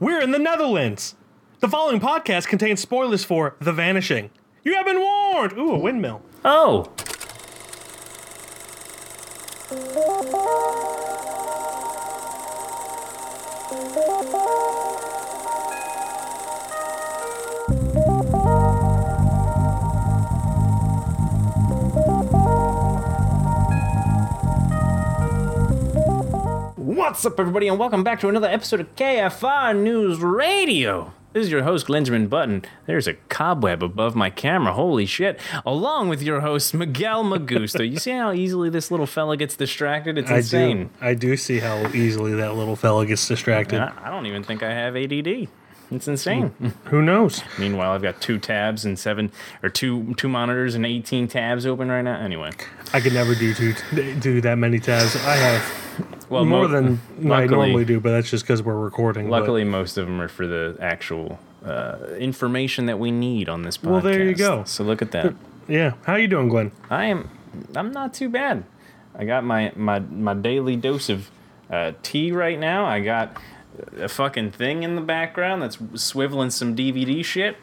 We're in the Netherlands. The following podcast contains spoilers for The Vanishing. You have been warned. Ooh, a windmill. Oh, what's up, everybody, and welcome back to another episode of KFR News Radio. This is your host, Glenjamin Button. There's a cobweb above my camera. Holy shit. Along with your host, Miguel Magusto. You see how easily this little fella gets distracted? It's I insane. do. I do see how easily that little fella gets distracted. I I don't even think I have ADD. It's insane. Hmm. Who knows? Meanwhile, I've got two tabs and seven, or two two monitors and 18 tabs open right now. Anyway, I could never do two, do that many tabs. I have well, more mo- than I normally do, but that's just because we're recording. but- Luckily, most of them are for the actual uh, information that we need on this podcast. Well, there you go. So look at that. yeah. How you doing, Glenn? I am. I'm not too bad. I got my my my daily dose of uh, tea right now. I got a fucking thing in the background that's swiveling some DVD shit.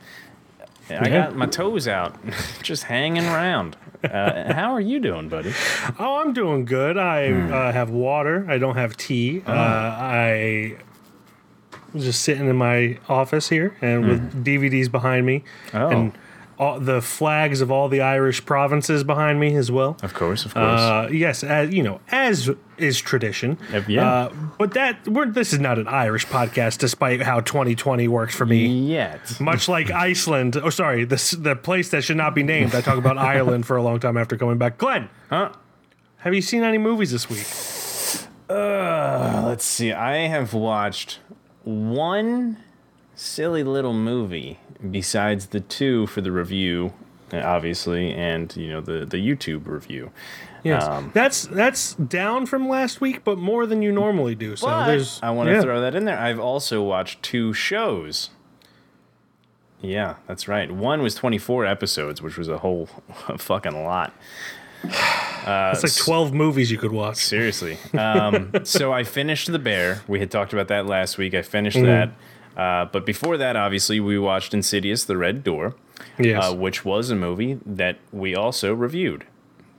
I got my toes out, just hanging around. Uh, how are you doing, buddy? Oh, I'm doing good. I Hmm. uh, have water. I don't have tea. Oh. Uh, I was just sitting in my office here and with DVDs behind me Hmm. Oh. and all the flags of all the Irish provinces behind me as well. Of course, of course. Uh, yes, as, you know, as is tradition. Uh, yeah. Uh, but that we're, this is not an Irish podcast, despite how 2020 works for me. Yet. Much like Iceland, oh sorry, this the place that should not be named. I talk about Ireland for a long time after coming back. Glenn, Huh? have you seen any movies this week? Let's see. I have watched one silly little movie besides the two for the review, uh, obviously, and you know the the YouTube review. Yes, Um, that's that's down from last week, but more than you normally do. So there's. I want to yeah. throw that in there. I've also watched two shows. Yeah, that's right. One was 24 episodes, which was a whole fucking lot. It's like 12 movies you could watch. Seriously. Um, so I finished The Bear. We had talked about that last week. I finished Mm-hmm. that. Uh, but before that, obviously, we watched Insidious: The Red Door, Yes. uh, which was a movie that we also reviewed.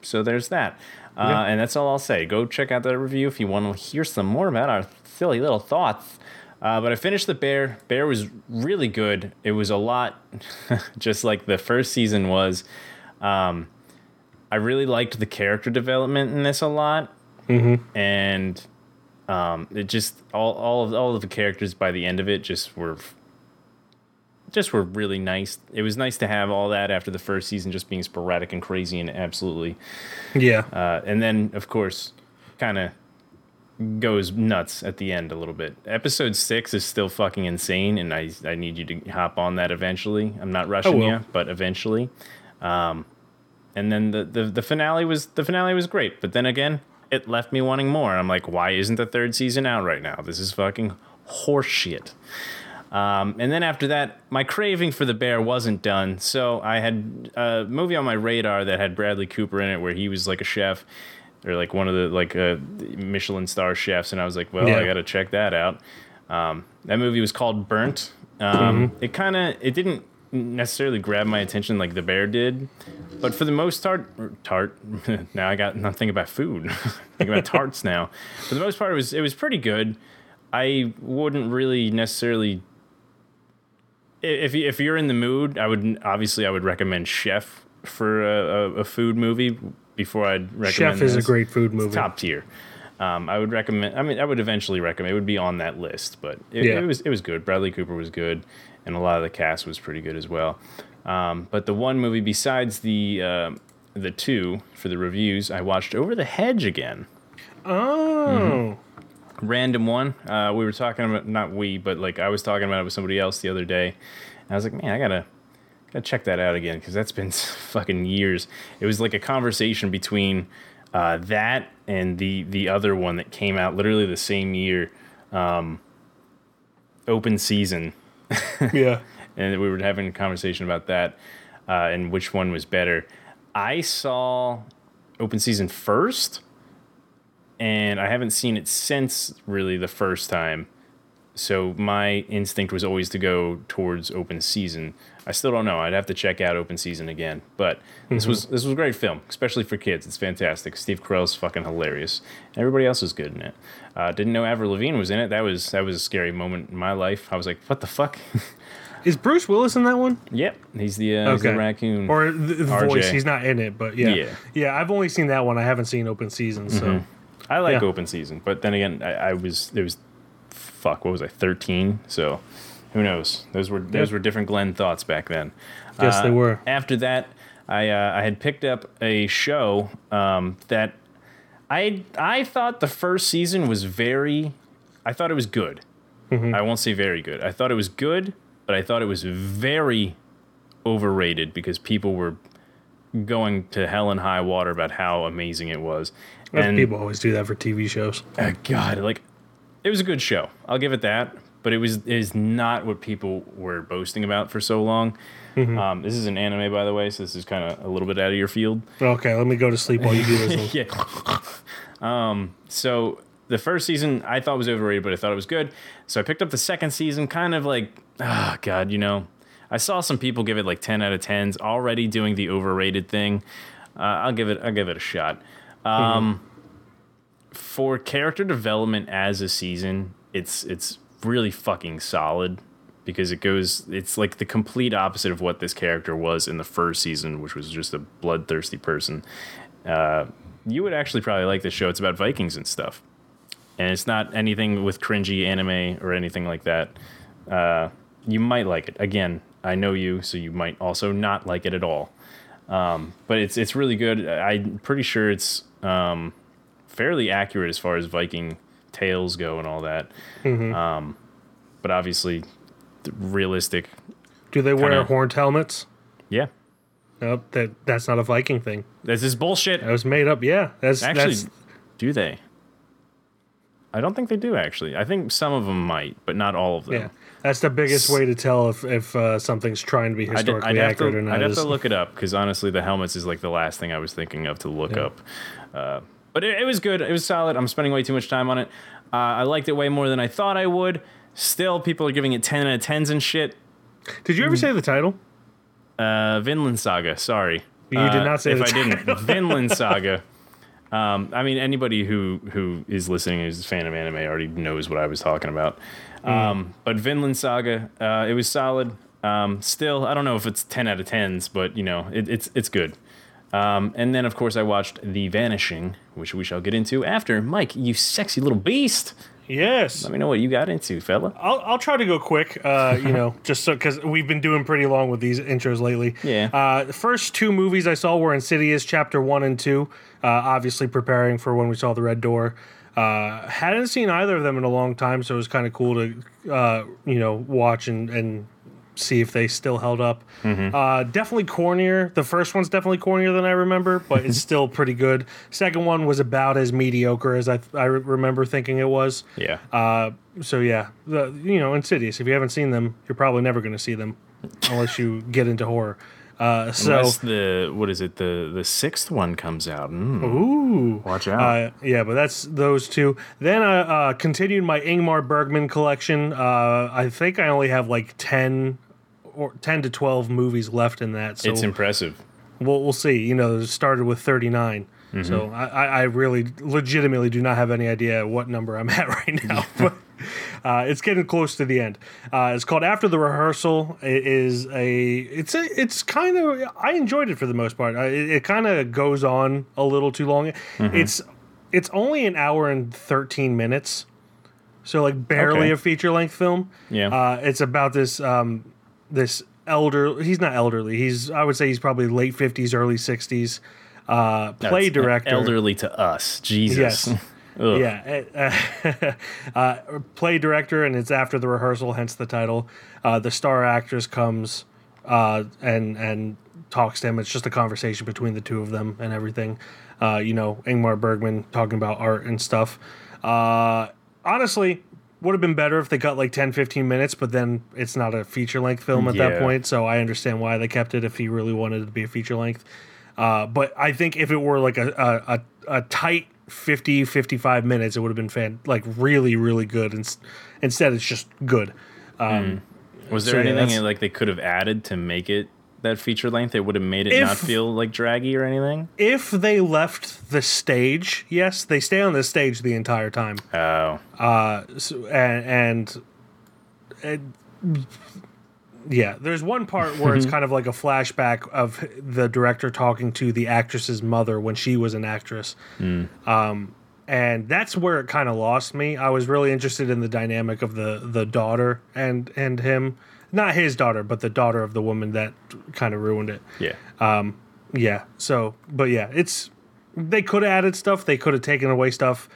So there's that. Uh, Yeah. And that's all I'll say. Go check out that review if you want to hear some more about our silly little thoughts. Uh, but I finished The Bear. Bear was really good. It was a lot, just like the first season was. Um, I really liked the character development in this a lot, mm-hmm. and um, it just all all of all of the characters by the end of it just were just were really nice. It was nice to have all that after the first season just being sporadic and crazy and absolutely, yeah. uh, and then of course, kind of goes nuts at the end a little bit. Episode six is still fucking insane, and I I need you to hop on that eventually. I'm not rushing you, but eventually. Um, and then the, the the finale was the finale was great, but then again, it left me wanting more. I'm like, why isn't the third season out right now? This is fucking horseshit. Um, and then after that, my craving for the bear wasn't done. So I had a movie on my radar that had Bradley Cooper in it, where he was like a chef, or like one of the like uh, Michelin star chefs, and I was like, well, Yeah. I got to check that out. Um, that movie was called Burnt. Um, Mm-hmm. It kind of it didn't necessarily grab my attention like the bear did, but for the most part, tart. now I got nothing about food. Think about tarts now. For the most part, it was it was pretty good. I wouldn't really necessarily. If you- if you're in the mood, I would obviously I would recommend Chef for a, a, food movie before I'd recommend. Chef is a great food movie. top tier. Um, I would recommend. I mean, I would eventually recommend. It would be on that list, but it, Yeah. it was it was good. Bradley Cooper was good, and a lot of the cast was pretty good as well. Um, but the one movie besides the uh, the two for the reviews, I watched Over the Hedge again. Oh. Random one. Uh, we were talking about not we, but like I was talking about it with somebody else the other day. And I was like, man, I gotta gotta check that out again because that's been fucking years. It was like a conversation between uh, that and the the other one that came out literally the same year, um, open season, Yeah. and we were having a conversation about that uh, and which one was better. I saw open season first, and I haven't seen it since really the first time. so my instinct was always to go towards open season. I still don't know. I'd have to check out open season again. But this was this was a great film, especially for kids. It's fantastic. Steve Carell's fucking hilarious. Everybody else is good in it. Uh, didn't know Avril Lavigne was in it. That was that was a scary moment in my life. I was like, what the fuck? Is Bruce Willis in that one? yep, he's the uh, he's the raccoon. Or the, the voice. He's not in it, but yeah. Yeah. yeah. I've only seen that one. I haven't seen open season, so I like Yeah. open season, but then again, I, I was there was fuck. What was I? Thirteen. So who knows? Those were those Yeah. were different Glenn thoughts back then. Yes, they Uh, were. After that, I uh, I had picked up a show um, that I I thought the first season was very. I thought it was good. Mm-hmm. I won't say very good. I thought it was good, but I thought it was very overrated because people were going to hell and high water about how amazing it was. And people always do that for TV shows. uh, God, like it was a good show. I'll give it that. But it was it is not what people were boasting about for so long. Mm-hmm. Um, this is an anime, by the way, so this is kind of a little bit out of your field. Okay, let me go to sleep while you do this. one. yeah. Um, so the first season I thought was overrated, but I thought it was good. So I picked up the second season, kind of like, ah, God, you know, I saw some people give it like ten out of tens already doing the overrated thing. Uh, I'll give it, I'll give it a shot. Um, For character development as a season, it's it's really fucking solid because it goes it's like the complete opposite of what this character was in the first season, which was just a bloodthirsty person. Uh, you would actually probably like this show. It's about Vikings and stuff, and it's not anything with cringy anime or anything like that. Uh, you might like it. Again, I know you, so you might also not like it at all. Um, but it's it's really good. I'm pretty sure it's um, fairly accurate as far as Viking tales go and all that. Um, but obviously, realistic. Do they wear Kinda- horned helmets? Yeah, Nope, that that's not a Viking thing. this is bullshit. That was made up. Yeah, that's Actually, that's do they? I don't think they do. Actually, I think some of them might, but not all of them. yeah. That's the biggest way to tell if if uh, something's trying to be I'd, I'd historically accurate to, or not. I'd have to look it up because honestly, the helmets is like the last thing I was thinking of to look up. Uh, but it, it was good. It was solid. I'm spending way too much time on it. Uh, I liked it way more than I thought I would. Still, people are giving it 10 out of 10s and shit. Did you ever say the title? Uh, Vinland Saga. Sorry, You did Uh, not say if I didn't. Vinland Saga. Um, I mean, anybody who who is listening who's a fan of anime already knows what I was talking about. Mm. Um, but Vinland Saga, uh, it was solid. Um, still, I don't know if it's ten out of tens, but you know, it, it's it's good. Um, and then, of course, I watched The Vanishing, which we shall get into after. Mike, you sexy little beast. Yes. Let me know what you got into, fella. I'll, I'll try to go quick, uh, you know, just so because we've been doing pretty long with these intros lately. Yeah. Uh, the first two movies I saw were Insidious Chapter One and Two. Uh, obviously, preparing for when we saw the Red Door. Uh, hadn't seen either of them in a long time, so it was kind of cool to, uh, you know, watch and, and see if they still held up. Uh, definitely cornier. The first one's definitely cornier than I remember, but it's still pretty good. Second one was about as mediocre as I, I remember thinking it was. Yeah. Uh, so yeah, the you know Insidious. If you haven't seen them, you're probably never going to see them unless you get into horror. Uh, so Unless the what is it? The the sixth one comes out. Mm, ooh, watch out. uh, yeah, but that's those two. Then I uh, continued my Ingmar Bergman collection. Uh, I think I only have like ten or ten to twelve movies left in that. So it's impressive. we'll we'll see. You know, it started with thirty So Mm-hmm. I, I I really legitimately do not have any idea what number I'm at right now, but uh, it's getting close to the end. Uh, it's called After the Rehearsal. It is a it's a it's kind of I enjoyed it for the most part. It it kind of goes on a little too long. Mm-hmm. It's it's only an hour and thirteen minutes, so like barely Okay. a feature length film. Yeah. Uh, it's about this um, this elder. He's not elderly. He's I would say he's probably late fifties, early sixties. Uh, play That's director. elderly to us. Jesus. Yes. Ugh. Yeah, uh, uh, play director, and it's after the rehearsal, hence the title. Uh, the star actress comes uh, and and talks to him. It's just a conversation between the two of them and everything. Uh, you know, Ingmar Bergman talking about art and stuff. Uh, honestly, would have been better if they got like 10, 15 minutes, but then it's not a feature length film at that point. So I understand why they kept it if he really wanted it to be a feature length. Uh, but I think if it were like a, a, a, a tight 50, 55 minutes, it would have been fan like really, really good. And instead, it's just good. Um, Was there yeah, anything that's- like they could have added to make it that feature length? It would have made it not feel like draggy or anything. If they left the stage, yes, they stay on the stage the entire time. Oh, So, and, and and yeah, there's one part where it's kind of like a flashback of the director talking to the actress's mother when she was an actress. Hmm. Um, and that's where it kind of lost me. I was really interested in the dynamic of the the daughter and and him, not his daughter, but the daughter of the woman that kind of ruined it. yeah. Um, yeah. So, but yeah, it's they could have added stuff. They could have taken away stuff.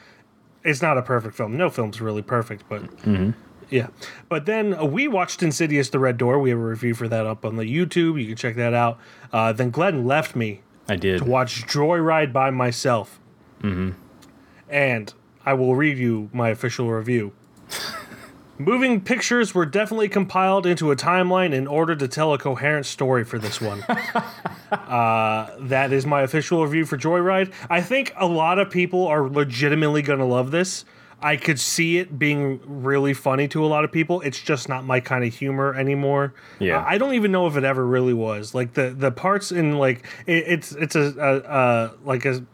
It's not a perfect film. No film's really perfect, but mm-hmm. Yeah. But then uh, we watched Insidious: The Red Door. We have a review for that up on the YouTube. You can check that out. Uh, then Glenn left me I did. to watch Joyride by myself, mm-hmm. and I will read you my official review. Moving pictures were definitely compiled into a timeline in order to tell a coherent story for this one. uh, that is my official review for Joyride. I think a lot of people are legitimately going to love this. I could see it being really funny to a lot of people. It's just not my kind of humor anymore. Yeah. I don't even know if it ever really was. Like the the parts in like it, it's it's a, a, a like a,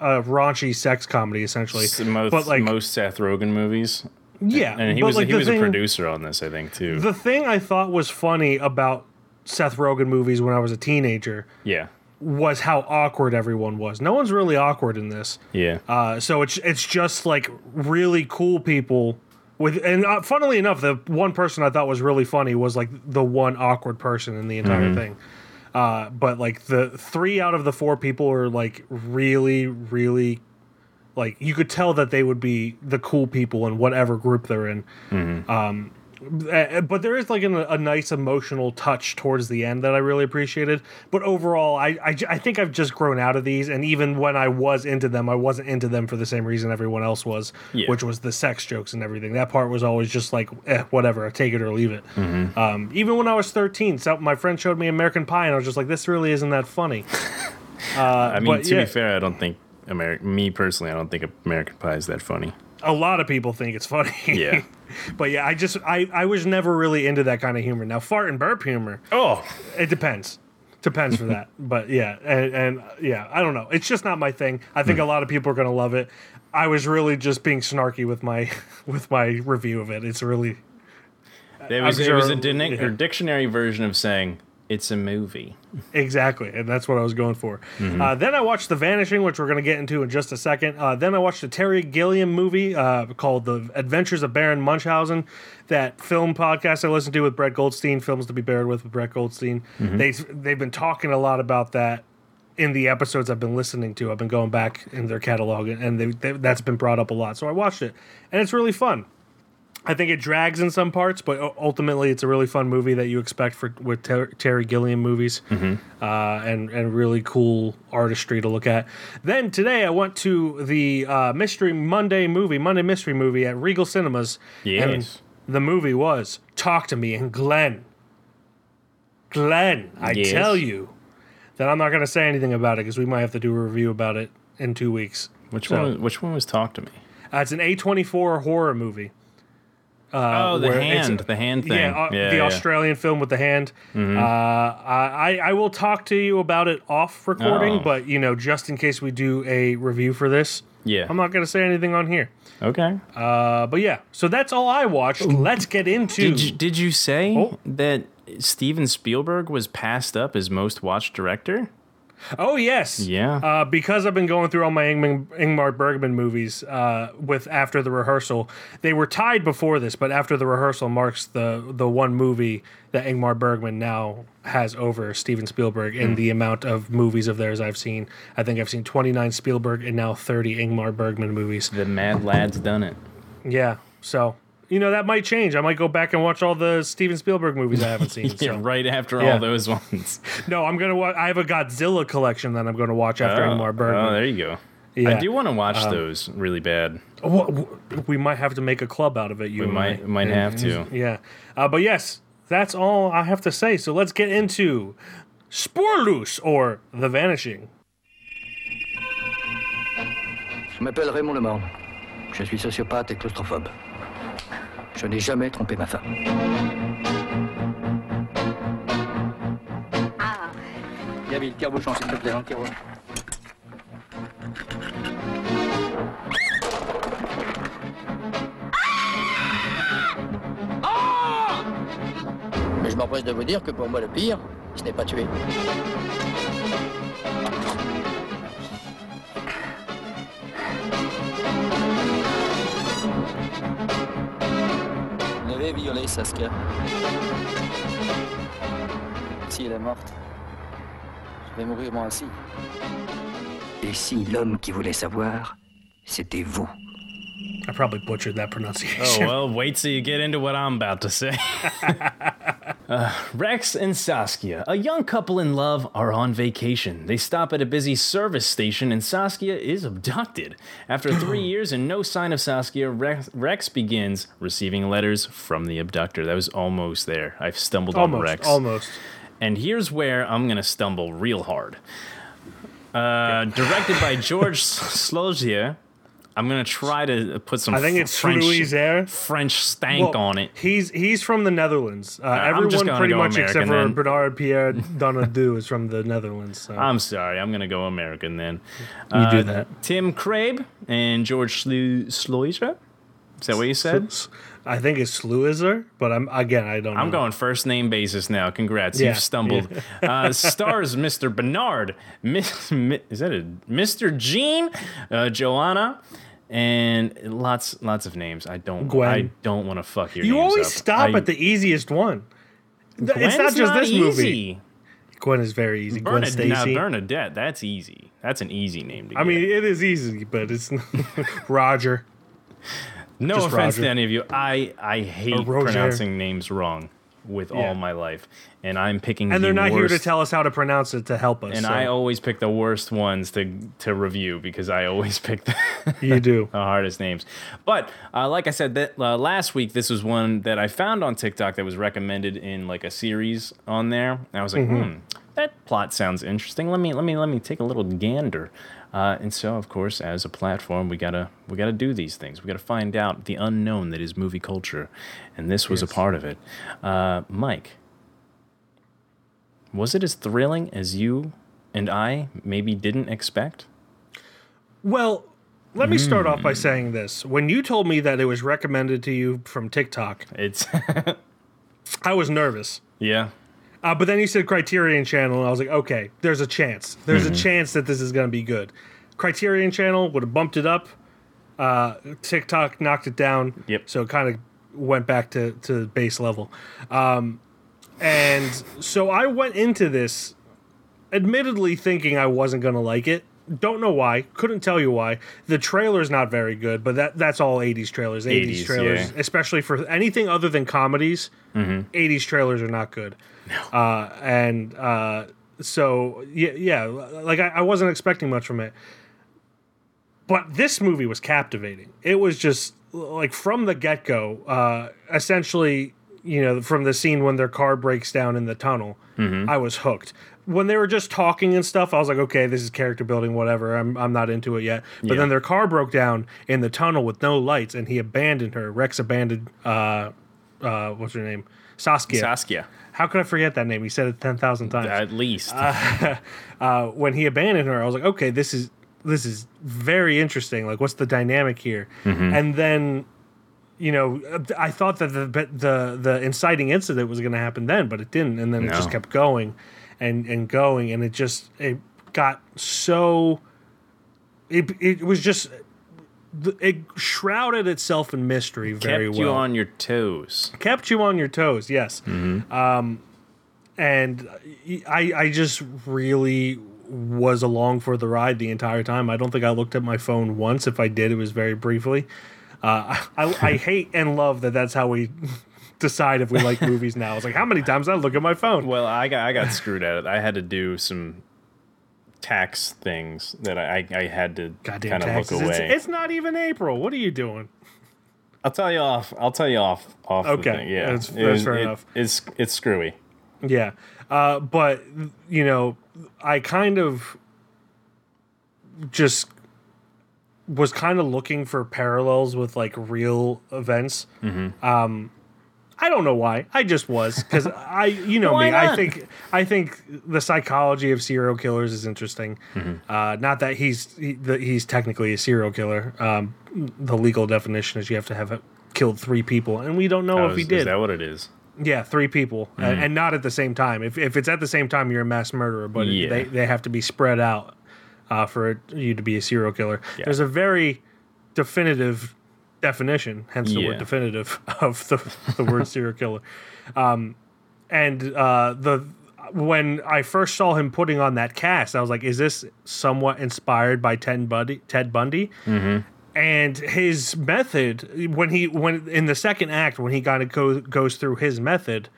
a raunchy sex comedy essentially. Most, but like most Seth Rogen movies, yeah, and he was like he was thing- a producer on this, I think too. The thing I thought was funny about Seth Rogen movies when I was a teenager yeah, was how awkward everyone was. No one's really awkward in this. yeah, Uh, so it's it's just like really cool people with and uh, funnily enough, the one person I thought was really funny was like the one awkward person in the entire thing. Uh, but like the three out of the four people are like really, really like you could tell that they would be the cool people in whatever group they're in. Um, uh, but there is like an, a nice emotional touch towards the end that I really appreciated. But overall, I I think I've just grown out of these, and even when I was into them, I wasn't into them for the same reason everyone else was, Yeah. which was the sex jokes and everything. That part was always just like, eh, whatever, take it or leave it. Um, even when I was thirteen, so my friend showed me American Pie, and I was just like, this really isn't that funny. I mean, but to yeah. be fair, I don't think American. Me personally, I don't think American Pie is that funny. A lot of people think it's funny. Yeah. but yeah, I just I I was never really into that kind of humor. Now fart and burp humor, Oh, it depends. Depends for that. But yeah, and, and yeah, I don't know. It's just not my thing. I think hmm. a lot of people are gonna love it. I was really just being snarky with my with my review of it. It's really it was, it was a din- yeah. dictionary version of saying it's a movie. Exactly, and that's what I was going for. Mm-hmm. Uh, then I watched The Vanishing, which we're going to get into in just a second. Uh, then I watched a Terry Gilliam movie uh, called The Adventures of Baron Munchausen. That film podcast I listened to with Brett Goldstein, Films to Be Buried with with Brett Goldstein. Mm-hmm. They they've been talking a lot about that in the episodes I've been listening to. I've been going back in their catalog, and they, they, that's been brought up a lot. So I watched it, and it's really fun. I think it drags in some parts, but ultimately it's a really fun movie that you expect for with Ter- Terry Gilliam movies, uh, and and really cool artistry to look at. Then today I went to the uh, Mystery Monday movie, Monday Mystery movie at Regal Cinemas. and Yes. the movie was Talk to Me and Glenn. Glenn, I Yes. tell you that I'm not going to say anything about it because we might have to do a review about it in two weeks. Which So- one? Which one was Talk to Me? Uh, it's an A24 horror movie. Oh, the hand, the hand thing. Yeah, uh, yeah, the yeah. Australian film with the hand. Uh, I I will talk to you about it off recording, Oh. but you know, just in case we do a review for this, Yeah. I'm not going to say anything on here. okay. Uh, but yeah, so that's all I watched. Let's get into. Did you, did you say Oh. that Steven Spielberg was passed up as most watched director? Oh yes, Yeah. Uh, because I've been going through all my Ingmar, Ingmar Bergman movies uh, with after the rehearsal, they were tied before this, but after the rehearsal marks the the one movie that Ingmar Bergman now has over Steven Spielberg in the amount of movies of theirs I've seen. I think I've seen 29 Spielberg and now 30 Ingmar Bergman movies. the Mad Lad's done it. Yeah, so you know that might change. I might go back and watch all the Steven Spielberg movies I haven't seen. Yeah, so. right after Yeah. all those ones. No, I'm gonna. Wa- I have a Godzilla collection that I'm going to watch after Ingmar Bergman. oh, there you go. Yeah. Um, I do want to watch those really bad. Wha- wha- we might have to make a club out of it. You We might I. might have to. Yeah, uh, but yes, that's all I have to say. So let's get into Spoorloos or The Vanishing. Je m'appelle Raymond Lemorne. Je suis sociopathe et claustrophobe. Je n'ai jamais trompé ma femme. Ah, Gabi, tire-bouchon, s'il te plaît, dans le tiroir. Mais je m'empresse de vous dire que pour moi, le pire, ce n'est pas tuer. Saskia. Si elle est morte, je vais mourir moi aussi. Et si l'homme qui voulait savoir, c'était vous? I probably butchered that Oh pronunciation. well, wait till you get into what I'm about to say. Uh, Rex and Saskia, a young couple in love, are on vacation. They stop at a busy service station and Saskia is abducted. After three years and no sign of Saskia, Rex, Rex begins receiving letters from the abductor. That was almost there. I've stumbled on almost, Rex. almost. And here's where I'm going to stumble real hard. Uh, directed by George Slozier. I'm going to try to put some I think it's French, Louise Air. French stank Well, on it. He's he's from the Netherlands. Uh, I'm everyone pretty go much except American for. Bernard Pierre Donnadieu is from the Netherlands. So. I'm sorry. I'm going to go American then. Uh, You do that. Tim Krabbé and George Slu- Sloiser. Is that what you said? I think it's Sluizer, but I'm again I don't. I'm going first name basis now. Congrats, Yeah. you've stumbled. Uh, stars Mr. Bernard, Miss, is that a Mr. Gene, uh, Joanna, and lots lots of names. I don't Gwen. I don't want to fuck your You always up. stop I- at the easiest one. Th- it's not Gwen's just this movie. Gwen is very easy. Gwen Bernad- now, Stacy. Bernadette, that's easy. That's an easy name to get. I mean, it is easy, but it's Roger. No just offense Roger. to any of you. I I hate Roger. pronouncing names wrong with Yeah. all my life, and I'm picking. And the they're not here to tell us how to pronounce it to help us. And so I always pick the worst ones to to review because I always pick the, you do. the hardest names. But uh, like I said, that uh, last week this was one that I found on TikTok that was recommended in like a series on there. And I was like, hmm, that plot sounds interesting. Let me let me let me take a little gander. Uh, and so, of course, as a platform, we gotta we gotta do these things. We gotta find out the unknown that is movie culture, and this was a part of it. Uh, Mike, was it as thrilling as you and I maybe didn't expect? Well, let me start off by Hmm. saying this. When you told me that it was recommended to you from TikTok, It's I was nervous. yeah. Uh, but then you said Criterion Channel, and I was like, okay, there's a chance. There's Mm-hmm. a chance that this is going to be good. Criterion Channel would have bumped it up. Uh, TikTok knocked it down. Yep. So it kind of went back to, to base level. Um, and so I went into this admittedly thinking I wasn't going to like it. Don't know why. Couldn't tell you why. The trailer's not very good, but that that's all 80s trailers. 80s, 80s, trailers, yeah. especially for anything other than comedies. 80s trailers are not good. Uh, and uh, so yeah, yeah, like I, I wasn't expecting much from it. But this movie was captivating. It was just like from the get go. Uh, essentially, you know, from the scene when their car breaks down in the tunnel, I was hooked. When they were just talking and stuff, I was like, okay, this is character building, whatever. I'm I'm not into it yet. But Yeah. then their car broke down in the tunnel with no lights, and he abandoned her. Rex abandoned. Uh, uh, what's her name? Saskia. Saskia, How could I forget that name? He said it ten thousand times. at least. uh, when he abandoned her, I was like, okay, this is this is very interesting. Like, what's the dynamic here? Mm-hmm. And then, you know, I thought that the the the inciting incident was going to happen then, but it didn't. And then it just kept going and and going, and it just it got so. It it was just. It shrouded itself in mystery very Kept well. Kept you on your toes. kept you on your toes yes. Um and i i just really was along for the ride the entire time. I don't think i looked at my phone once. If i did it was very briefly. Uh i i hate and love that that's how we decide if we like movies now. It's like how many times i look at my phone? Well, I got I got screwed at it. I had to do some tax things that I I had to goddamn kind of look away. it's not even april what are you doing I'll tell you off. I'll tell you off. Off. Okay. Yeah. that's- that's was- fair it- enough. It's it's screwy. Yeah. Uh, but, you know, I kind of just was kind of looking for parallels with like real events. Mm-hmm. Um, I don't know why. I just was because I, you know me. I think I think the psychology of serial killers is interesting. Mm-hmm. Uh, not that he's he, that he's technically a serial killer. Um, the legal definition is you have to have killed three people, and we don't know Oh, if he did. is that what it is? Yeah, three people, Mm-hmm. and, not at the same time. If, if it's at the same time, you're a mass murderer, but Yeah. they, they have to be spread out uh, for you to be a serial killer. Yeah. There's a very definitive definition, hence the Yeah. word definitive of the, the word serial killer. Um, and uh, the when I first saw him putting on that cast, I was like, "Is this somewhat inspired by Ted Bundy?" Ted Bundy, and his method when he when in the second act when he kind of goes goes through his method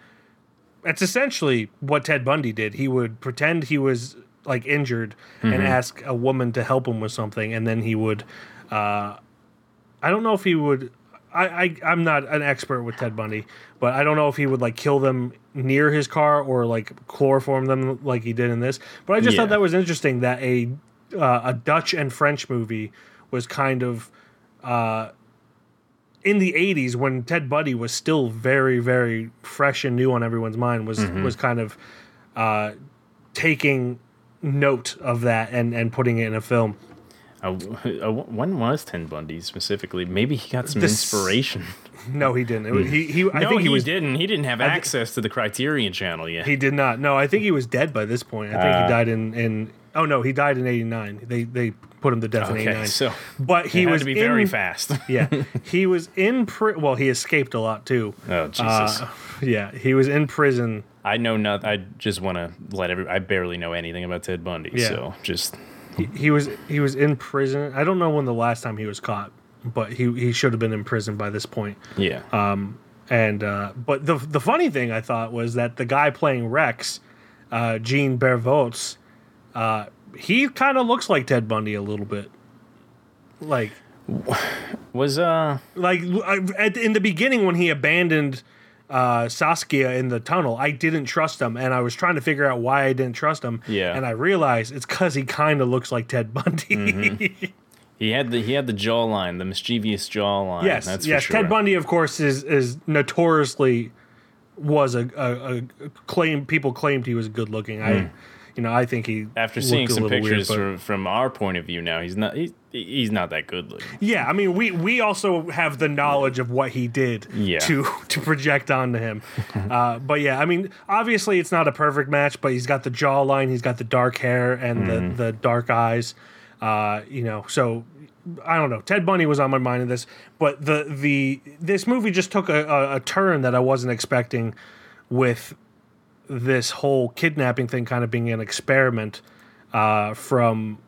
it's essentially what ted bundy did he would pretend he was like injured and ask a woman to help him with something and then he would uh i don't know if he would I, I i'm not an expert with ted bundy but i don't know if he would like kill them near his car or like chloroform them like he did in this but i just Yeah. thought that was interesting that a uh, a dutch and french movie was kind of uh, in the 80s when Ted Bundy was still very very fresh and new on everyone's mind was Mm-hmm. was kind of uh, taking note of that and and putting it in a film. Uh, uh, when was Ted Bundy specifically? Maybe he got some This- inspiration. No, he didn't. Was- he he I no, think he, he was didn't. He didn't have access to the Criterion Channel yet. he did not. No, I think he was dead by this point. I think Uh, he died in in Oh no, he died in 89. They they put him to death in okay, 89. so but he was to be very fast. Yeah. He was in pri- well, he escaped a lot too. oh Jesus! Uh, yeah, he was in prison I know nothing. I just want to let every. I barely know anything about Ted Bundy, Yeah. so just he was he was in prison. I don't know when the last time he was caught, but he he should have been in prison by this point. yeah. Um. And uh, but the the funny thing I thought was that the guy playing Rex, uh, Gene Bervoets, uh, he kind of looks like Ted Bundy a little bit. Like was uh like at, in the beginning when he abandoned uh, Saskia in the tunnel, I didn't trust him, and I was trying to figure out why I didn't trust him. Yeah. and I realized it's because he kind of looks like Ted Bundy. Mm-hmm. he had the he had the jawline, the mischievous jawline. Yes, that's yes. For sure. Ted Bundy, of course, is is notoriously was a, a, a claim. People claimed he was good looking. I, you know, I think he Hmm. After seeing some weird, pictures but- from, from our point of view now, he's not he's not that good looking. yeah, I mean, we we also have the knowledge of what he did Yeah. to to project onto him. uh, but yeah, I mean, obviously it's not a perfect match, but he's got the jawline, he's got the dark hair and Mm-hmm. the the dark eyes. Uh, you know, so I don't know. Ted Bundy was on my mind in this, but the the this movie just took a, a, a turn that I wasn't expecting with this whole kidnapping thing kind of being an experiment uh, from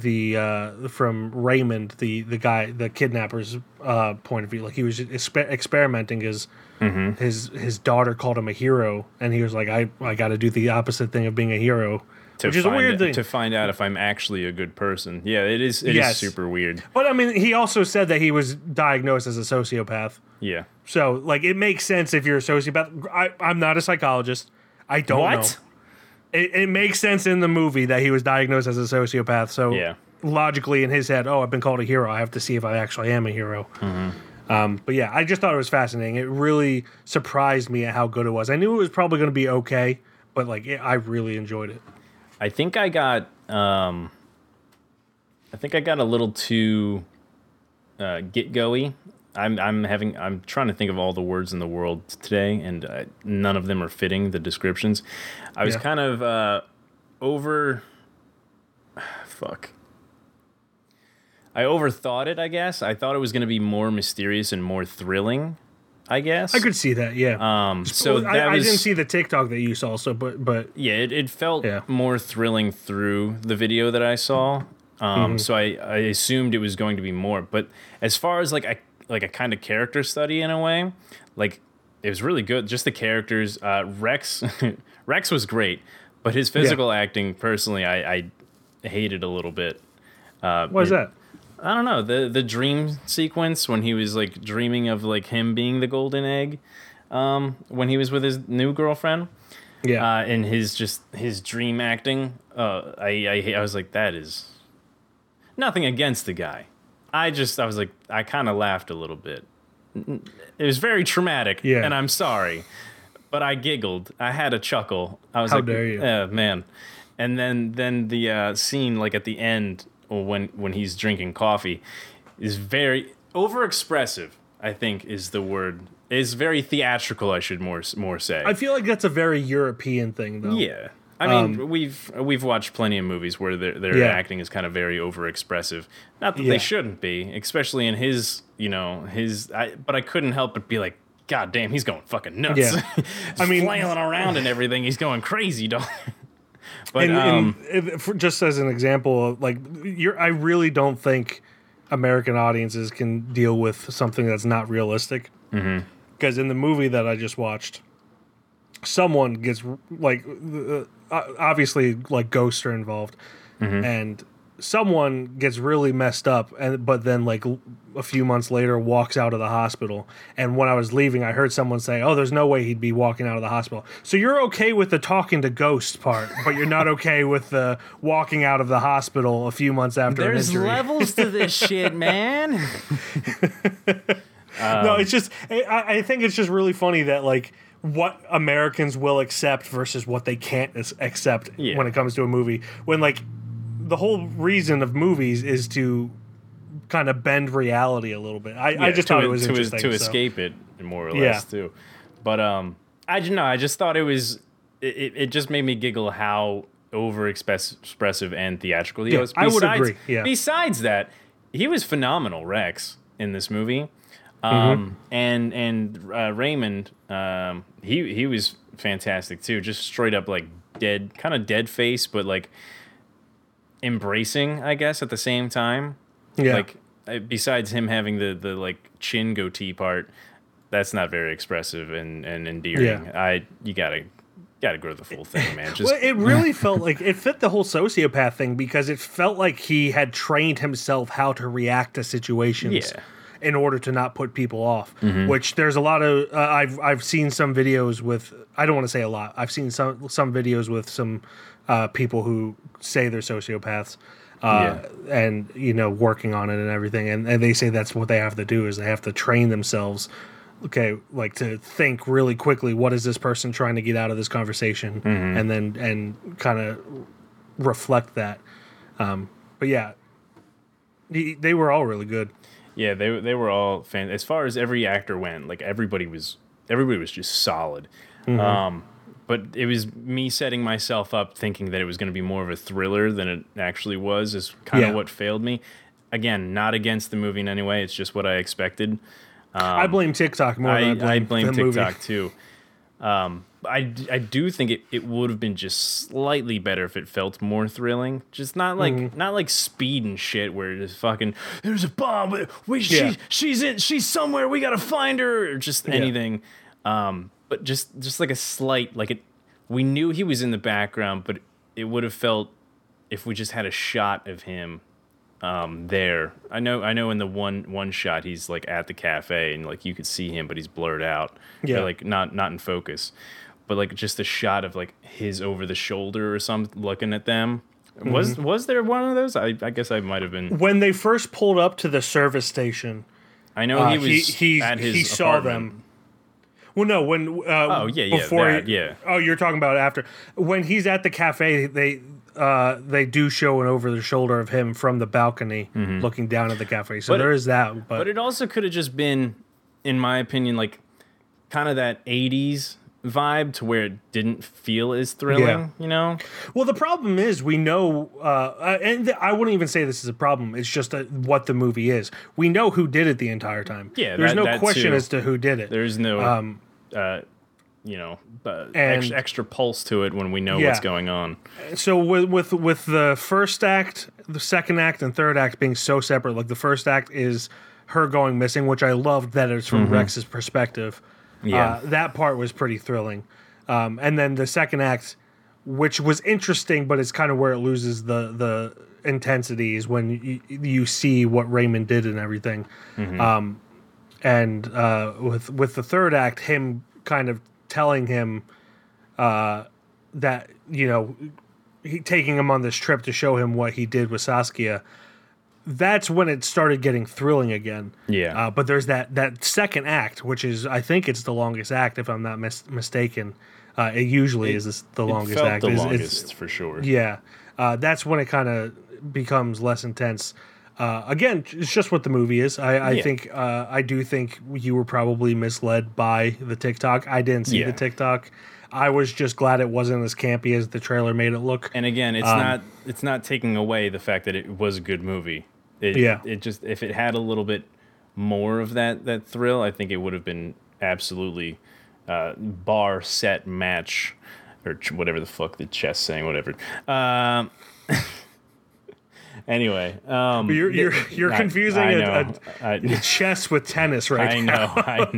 the uh, from Raymond, the the guy, the kidnapper's uh, point of view. Like he was exper- experimenting his his his daughter called him a hero, and he was like, I I got to do the opposite thing of being a hero, To which is a find weird thing. to find out if I'm actually a good person. Yeah, it is. It is Yes. super weird. but I mean, he also said that he was diagnosed as a sociopath. Yeah. So like, it makes sense if you're a sociopath. I, I'm not a psychologist. I don't What? know. It, it makes sense in the movie that he was diagnosed as a sociopath. So Yeah. logically in his head, oh, I've been called a hero. I have to see if I actually am a hero. Mm-hmm. Um, but yeah, I just thought it was fascinating. It really surprised me at how good it was. I knew it was probably going to be okay, but like it, I really enjoyed it. I think I got um I think I got a little too uh, get goey. I'm I'm having I'm trying to think of all the words in the world today, and uh, none of them are fitting the descriptions. I was Yeah. kind of uh, over. Fuck. I overthought it. I guess I thought it was going to be more mysterious and more thrilling. I guess I could see that. Yeah. Um, so Well, I, was I didn't see the TikTok that you saw. So, but but yeah, it, it felt Yeah. more thrilling through the video that I saw. Um, Mm-hmm. So I, I assumed it was going to be more. But as far as like a like a kind of character study in a way, like it was really good. Just the characters. Uh, Rex Rex was great, but his physical acting, personally, I, I hated a little bit. Uh, what is that? I don't know the the dream sequence when he was like dreaming of like him being the golden egg, um, when he was with his new girlfriend Yeah. uh, and his just his dream acting. Uh, I, I I was like, that is nothing against the guy. I just I was like I kind of laughed a little bit. It was very traumatic, Yeah. and I'm sorry, but I giggled. I had a chuckle. I was How like, dare you. "Yeah, man!" And then then the uh, scene like at the end or when when he's drinking coffee is very overexpressive. I think is the word. Is very theatrical. I should more more say. I feel like that's a very European thing, though. Yeah. I mean, we've we've watched plenty of movies where their their Um, Yeah. acting is kind of very overexpressive. Not that Yeah. they shouldn't be, especially in his, you know, his. I, but I couldn't help but be like, God damn, he's going fucking nuts. Yeah. He's I mean- flailing around and everything. He's going crazy, dog. but and, um, and just as an example, like you're, I really don't think American audiences can deal with something that's not realistic. Because Mm-hmm. in the movie that I just watched, someone gets like uh, obviously like ghosts are involved, Mm-hmm. and someone gets really messed up, and but then like a few months later walks out of the hospital. And when I was leaving, I heard someone say, "Oh, there's no way he'd be walking out of the hospital." So you're okay with the talking to ghosts part, but you're not okay with the walking out of the hospital a few months after an there's injury. levels to this shit, man. no, it's just I, I think it's just really funny that like what Americans will accept versus what they can't accept Yeah. when it comes to a movie. When like the whole reason of movies is to kind of bend reality a little bit. I, I just to, thought it was to, interesting to so. escape it more or Yeah. less too. But um, I don't know. I just thought it was. It, it- just made me giggle how over expressive and theatrical he Yeah, was. I would agree, yeah. Besides that, he was phenomenal, Rex, in this movie. Um, and and uh, Raymond, um, he he was fantastic too. Just straight up like dead, kind of dead face, but like embracing, I guess, at the same time Yeah, like uh, besides him having the the like chin goatee part that's not very expressive and and endearing Yeah. i you gotta gotta grow the full thing man just Well, it really felt like it fit the whole sociopath thing because it felt like he had trained himself how to react to situations Yeah. Mm-hmm. in order to not put people off. Which there's a lot of uh, I've I've seen some videos with I don't want to say a lot. I've seen some some videos with some uh, people who say they're sociopaths. Uh, and you know working on it and everything and, and they say that's what they have to do is they have to train themselves okay like to think really quickly what is this person trying to get out of this conversation and then and kind of reflect that um but yeah they, they were all really good yeah they they were all fan as far as every actor went like everybody was everybody was just solid Mm-hmm. um but it was me setting myself up thinking that it was going to be more of a thriller than it actually was is kind of Yeah. what failed me again not against the movie in any way it's just what i expected i blame tiktok more than i I, blame, I blame the movie. TikTok too. Um, I, I do think it, it would have been just slightly better if it felt more thrilling. Just not like Mm-hmm. not like speed and shit where it's fucking there's a bomb. We Yeah. she, she's in she's somewhere. We gotta find her or just anything. Um, but just just like a slight like it. We knew he was in the background, but it would have felt if we just had a shot of him um there i know i know in the one one shot he's like at the cafe and like you could see him but he's blurred out Yeah. Or, like not not in focus but like just a shot of like his over the shoulder or something looking at them was Mm-hmm. was there one of those i, I guess i might have been when they first pulled up to the service station i know uh, he was he, he, at his he saw them well no when uh, Oh, yeah, yeah, before that, he- yeah. oh you're talking about after when he's at the cafe they uh, they do show an over the shoulder of him from the balcony looking down at the cafe so Mm-hmm. But- there is that but, but it also could have just been in my opinion like kind of that 80s vibe to where it didn't feel as thrilling Yeah. you know Well, the problem is we know, uh, uh, and th- I wouldn't even say this is a problem. It's just uh what the movie is. We know who did it the entire time. Yeah, there's that- no that question too. as to who did it. There's no, Um, uh, you know, uh, and- ex- extra pulse to it when we know Yeah. what's going on. so with with with the first act, the second act, and third act being so separate, like the first act is her going missing, which I loved that it's from Rex's perspective. Yeah. uh, that part was pretty thrilling. Um, and then the second act, which was interesting, but it's kind of where it loses the the intensity is when you, you see what Raymond did and everything. Mm-hmm. Um, and uh, with with the third act, him kind of telling him uh, that you know he, taking him on this trip to show him what he did with Saskia. That's when it started getting thrilling again. Yeah. Uh, but there's that that second act, which is I think it's the longest act, if I'm not mis- mistaken. Uh, it usually is this, the It longest act. the It's- longest it's- for sure. yeah, uh, that's when it kind of becomes less intense. Uh, again, it's just what the movie is. I, I Yeah. think uh, I do think you were probably misled by the TikTok. I didn't see Yeah. the TikTok. I was just glad it wasn't as campy as the trailer made it look. And again, it's Um, not it's not taking away the fact that it was a good movie. It, Yeah. It just if it had a little bit more of that that thrill, I think it would have been absolutely uh, bar set match or ch- whatever the fuck the chess saying whatever. Um, anyway, um, You're you're, you're I- confusing I a- a, a chess with tennis right I now. know, I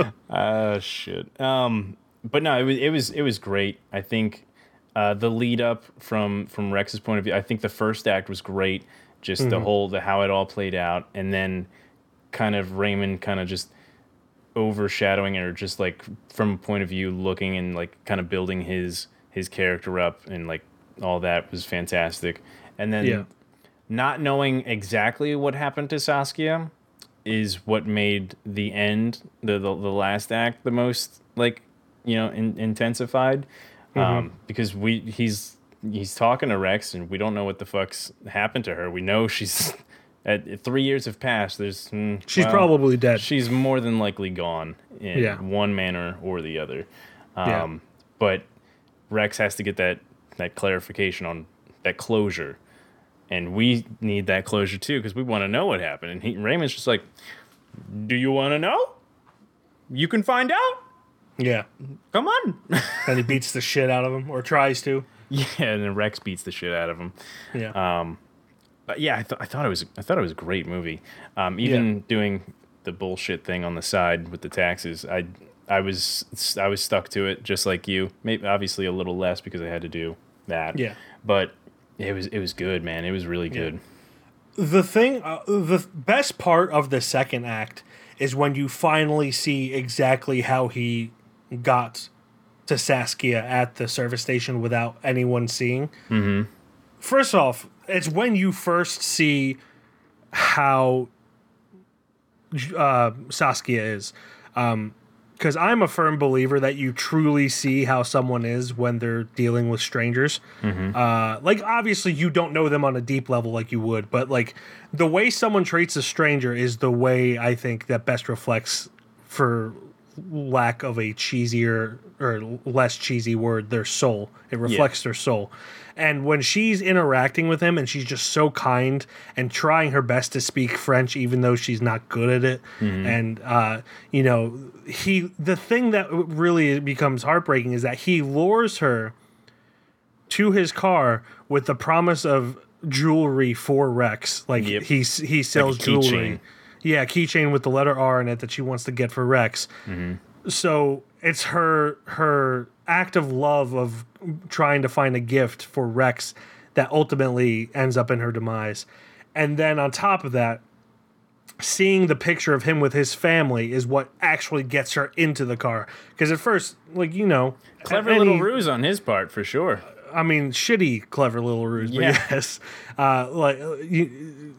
know. uh, shit. Um, but no, it was it was it was great. I think uh, the lead up from from Rex's point of view. I think the first act was great. Just the whole the how it all played out, and then kind of Raymond kind of just overshadowing it, or just like from a point of view looking and like kind of building his his character up and like all that was fantastic. And then Yeah. not knowing exactly what happened to Saskia is what made the end, the the, the last act, the most like you know in, intensified, um, because we he's he's talking to Rex and we don't know what the fuck's happened to her. We know she's at three years have passed. There's hmm, She's well, probably dead. she's more than likely gone in Yeah. one manner or the other. Yeah. Um, But Rex has to get that that clarification on that closure, and we need that closure too because we want to know what happened. And he, Raymond's just like, "Do you want to know? You can find out. yeah, Come on." and he beats the shit out of him or tries to. yeah, and then Rex beats the shit out of him. Yeah, But yeah, I, th- I thought it was I thought it was a great movie. Um, even doing the bullshit thing on the side with the taxes, I I was I was stuck to it just like you. Maybe obviously a little less because I had to do that. Yeah. but it was it was good, man. It was really good. the thing, uh, the best part of the second act is when you finally see exactly how he got to Saskia at the service station without anyone seeing. Mm-hmm. First off, it's when you first see how uh, Saskia is. Because I'm a firm believer that you truly see how someone is when they're dealing with strangers. Uh, like, obviously, you don't know them on a deep level like you would, but like the way someone treats a stranger is the way I think that best reflects, for lack of a cheesier or less cheesy word, their soul. It reflects their soul. And when she's interacting with him and she's just so kind and trying her best to speak French, even though she's not good at it, and uh, you know, he the thing that really becomes heartbreaking is that he lures her to his car with the promise of jewelry for Rex. Like Yep. he he sells keychain. jewelry. Yeah, keychain with the letter R in it that she wants to get for Rex. So it's her her act of love of trying to find a gift for Rex that ultimately ends up in her demise. And then on top of that, seeing the picture of him with his family is what actually gets her into the car. Because at first, like you know, Clever any- little ruse on his part for sure. I mean, shitty, clever little ruse. But Yeah. yes, uh, like uh, you,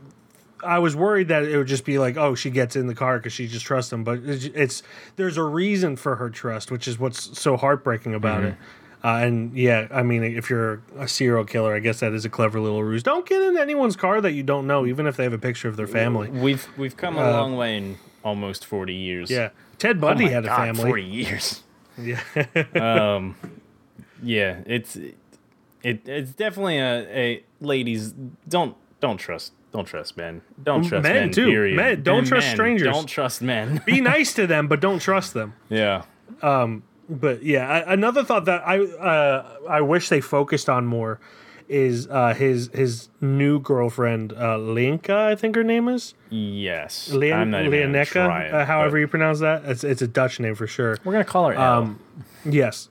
I was worried that it would just be like, oh, she gets in the car because she just trusts him. But it's, it's there's a reason for her trust, which is what's so heartbreaking about Mm-hmm. it. Uh, and yeah, I mean, if you're a serial killer, I guess that is a clever little ruse. Don't get in anyone's car that you don't know, even if they have a picture of their family. We've we've come a long way in almost forty years. Uh, Yeah, Ted Oh Bundy my had a God, family. Forty years. Yeah, um, Yeah, it's it it's definitely a, a ladies don't don't trust don't trust men don't trust men, men, too. period. Men, don't And trust men, strangers. don't trust men be nice to them, but don't trust them. yeah Um. but yeah, I, another thought that I uh, I wish they focused on more is uh, his his new girlfriend uh, Linka, I think her name is yes Leon, I'm not Leoneka, it, uh, however you pronounce that. It's it's a Dutch name for sure. we're gonna call her Um, yes,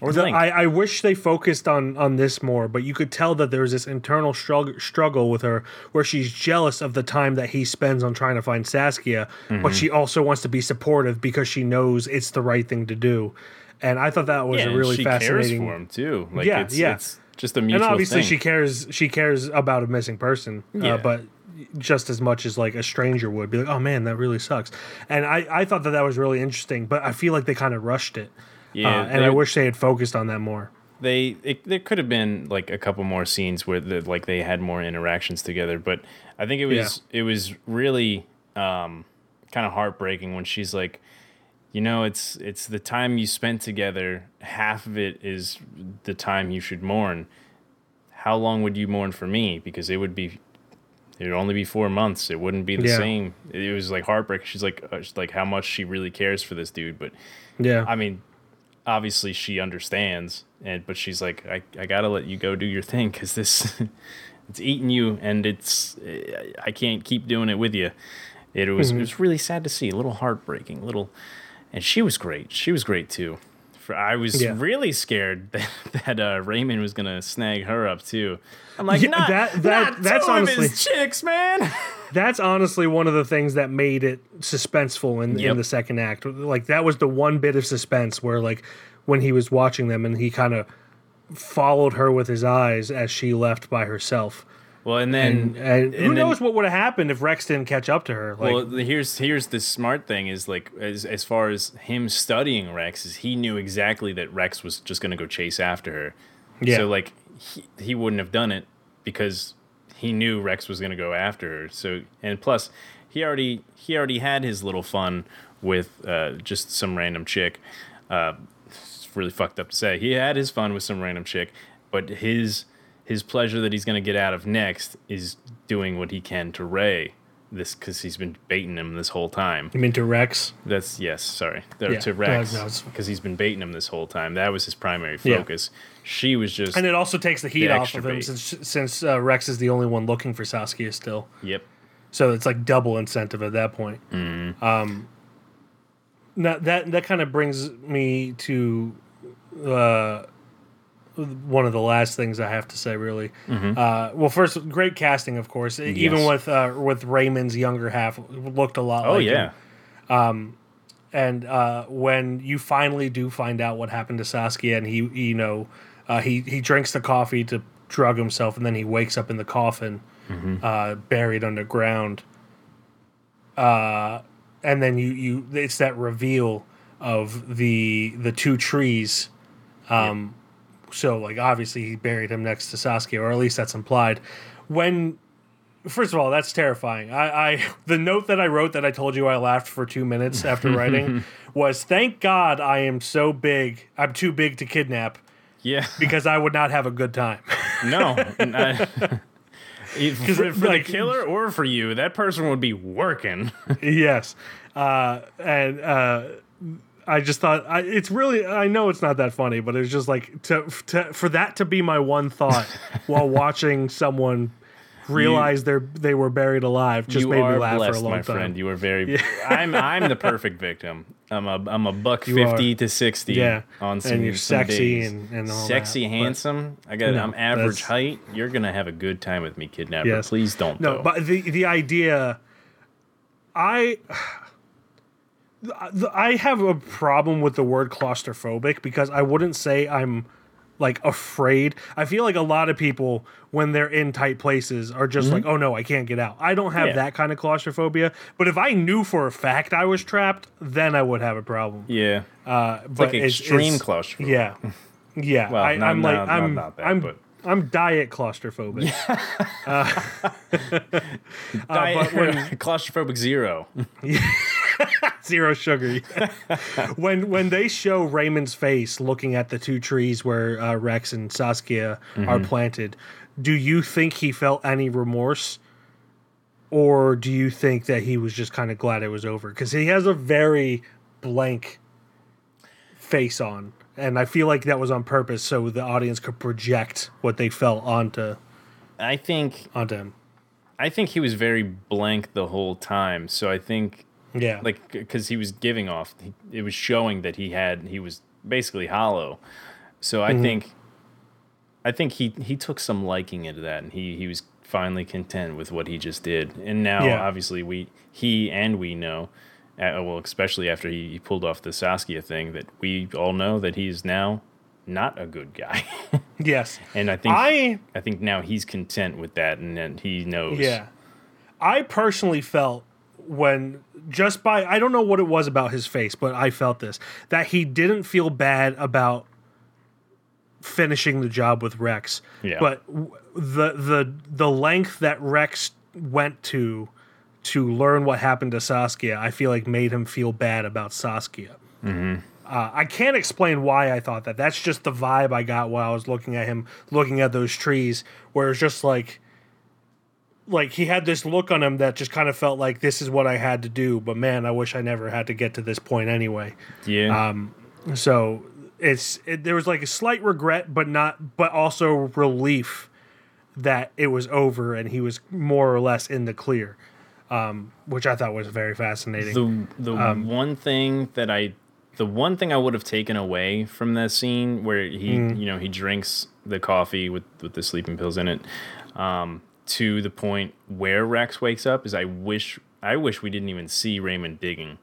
or The- I, I wish they focused on on this more, but you could tell that there's this internal struggle struggle with her where she's jealous of the time that he spends on trying to find Saskia, Mm-hmm. but she also wants to be supportive because she knows it's the right thing to do. And I thought that was yeah, a really she fascinating. cares for him too like Yeah, it's, yeah. it's just a mutual and obviously thing. she cares she cares about a missing person Yeah. uh, but just as much as like a stranger would be like, oh man, that really sucks. And I, I thought that that was really interesting, but I feel like they kind of rushed it. Yeah, Uh, and I wish they had focused on that more. they it, there could have been like a couple more scenes where the, like they had more interactions together but i think it was it was really um kind of heartbreaking when she's like you know it's it's the time you spent together. Half of it is the time you should mourn. How long would you mourn for me? Because it would be it would only be four months. It wouldn't be the Yeah. same. It was like heartbreaking. She's like uh, she's like how much she really cares for this dude but Yeah. I mean, obviously she understands, and but she's like, I, I gotta let you go do your thing because this, it's eating you, and it's I can't keep doing it with you. It was Mm-hmm. it was really sad to see, a little heartbreaking, a little, and she was great. She was great too. For, I was Yeah. really scared that, that uh, Raymond was gonna snag her up too. I'm like, Yeah, not, that- that- not that's honestly- his chicks, man. That's honestly one of the things that made it suspenseful in, Yep. in the second act. Like that was the one bit of suspense where like when he was watching them and he kind of followed her with his eyes as she left by herself. Well, and then And, and who knows what would have happened if Rex didn't catch up to her? Like, well, here's here's the smart thing is like as as far as him studying Rex is he knew exactly that Rex was just gonna go chase after her. Yeah. So like he, he wouldn't have done it because he knew Rex was gonna go after her. So and plus he already he already had his little fun with uh, just some random chick. Uh, it's really fucked up to say. He had his fun with some random chick, but his his pleasure that he's going to get out of next is doing what he can to Ray. This because he's been baiting him this whole time. I mean, to Rex. That's yes, sorry, Or Yeah, to Rex no, no, because he's been baiting him this whole time. That was his primary focus. Yeah. She was just And it also takes the heat The off of him bait. since since uh, Rex is the only one looking for Saskia still. yep. So it's like double incentive at that point. Um, now that that kind of brings me to uh, one of the last things I have to say. Really, uh, well, first, great casting, of course. Even with uh, with Raymond's younger half, looked a lot. Oh like yeah. him. And uh, when you finally do find out what happened to Saskia, and he, you know, uh, he he drinks the coffee to drug himself, and then he wakes up in the coffin, uh, buried underground. Uh, and then you you it's that reveal of the the two trees. Um, so like obviously he buried him next to Saskia, or at least that's implied. When first of all, that's terrifying. I, I the note that I wrote that I told you I laughed for two minutes after writing was thank God I am so big. I'm too big to kidnap Yeah. because I would not have a good time. No. I- for, for like- the killer or for you, that person would be working. yes, uh, and uh, I just thought I, it's really. I know it's not that funny, but it's just like to, to for that to be my one thought while watching someone realize they're they were buried alive just made me laugh blessed, for a long my time. friend. You are very. I'm I'm the perfect victim. I'm a I'm a buck You are. fifty to sixty. Yeah, on some, and you're some sexy days. and, and sexy, that, handsome. I got. No, I'm average height. You're gonna have a good time with me, kidnapper. Yes. Please don't. No, though. but the the idea, I. I have a problem with the word claustrophobic because I wouldn't say I'm like afraid. I feel like a lot of people when they're in tight places are just like, "Oh no, I can't get out." I don't have Mm-hmm. Yeah. that kind of claustrophobia, but if I knew for a fact I was trapped, then I would have a problem. yeah, Uh, it's but like it's- extreme it's- claustrophobia. Yeah, yeah. Well, I, not- I'm like not- not I'm about that, I'm but- I'm diet claustrophobic. Diet- but when- claustrophobic zero. Zero sugar. when when they show Raymond's face looking at the two trees where uh, Rex and Saskia are planted, do you think he felt any remorse, or do you think that he was just kind of glad it was over? Because he has a very blank face on, and I feel like that was on purpose so the audience could project what they felt onto I think onto him. I think he was very blank the whole time. So I think Yeah, like because he was giving off he, it was showing that he had he was basically hollow so Mm-hmm. i think i think he he took some liking into that and he he was finally content with what he just did and now Yeah. obviously we he and we know uh, well especially after he, he pulled off the saskia thing that we all know that he's now not a good guy yes. and i think I i think now he's content with that and then he knows Yeah. I personally felt when just by I don't know what it was about his face, but I felt this that he didn't feel bad about finishing the job with Rex. Yeah. But w- the the the length that Rex went to to learn what happened to Saskia, I feel like made him feel bad about Saskia. Uh, I can't explain why I thought that. That's just the vibe I got while I was looking at him, looking at those trees, where it's just like, like he had this look on him that just kind of felt like this is what I had to do. But man, I wish I never had to get to this point anyway. Yeah. Um, So it's it, there was like a slight regret, but not, but also relief that it was over and he was more or less in the clear, um, which I thought was very fascinating. the the um, one thing that I the one thing I would have taken away from that scene where he Mm. you know he drinks the coffee with with the sleeping pills in it um, to the point where Rex wakes up is I wish I wish we didn't even see Raymond digging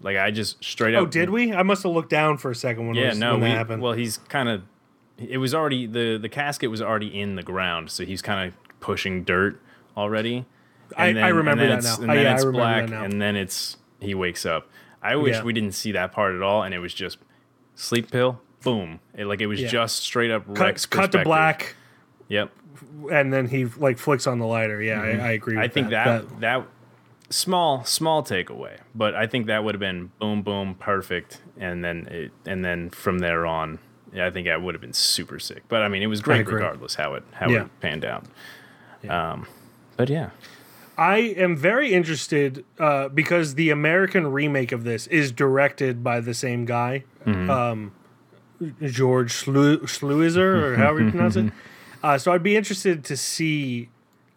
like I just straight oh, up oh, did we? I must have looked down for a second when, yeah was, no when we, that happened. well he's kind of it was already the the casket was already in the ground so he's kind of pushing dirt already I- I remember then that now. and then oh, yeah, it's black that now. and then it's he wakes up I wish Yeah. we didn't see that part at all and it was just sleep pill boom it, like it was Yeah. just straight up cut, Rex cut to black, yep and then he like flicks on the lighter. Yeah, I, I agree. With Mm-hmm. I think that, that small small takeaway but I think that would have been boom boom perfect and then it and then from there on I think that would have been super sick but I mean it was great regardless how it how Yeah. it panned out um but yeah I am very interested uh, because the American remake of this is directed by the same guy, Mm-hmm. um, George Schlu- Schluizer, or however you pronounce it. Uh, so I'd be interested to see.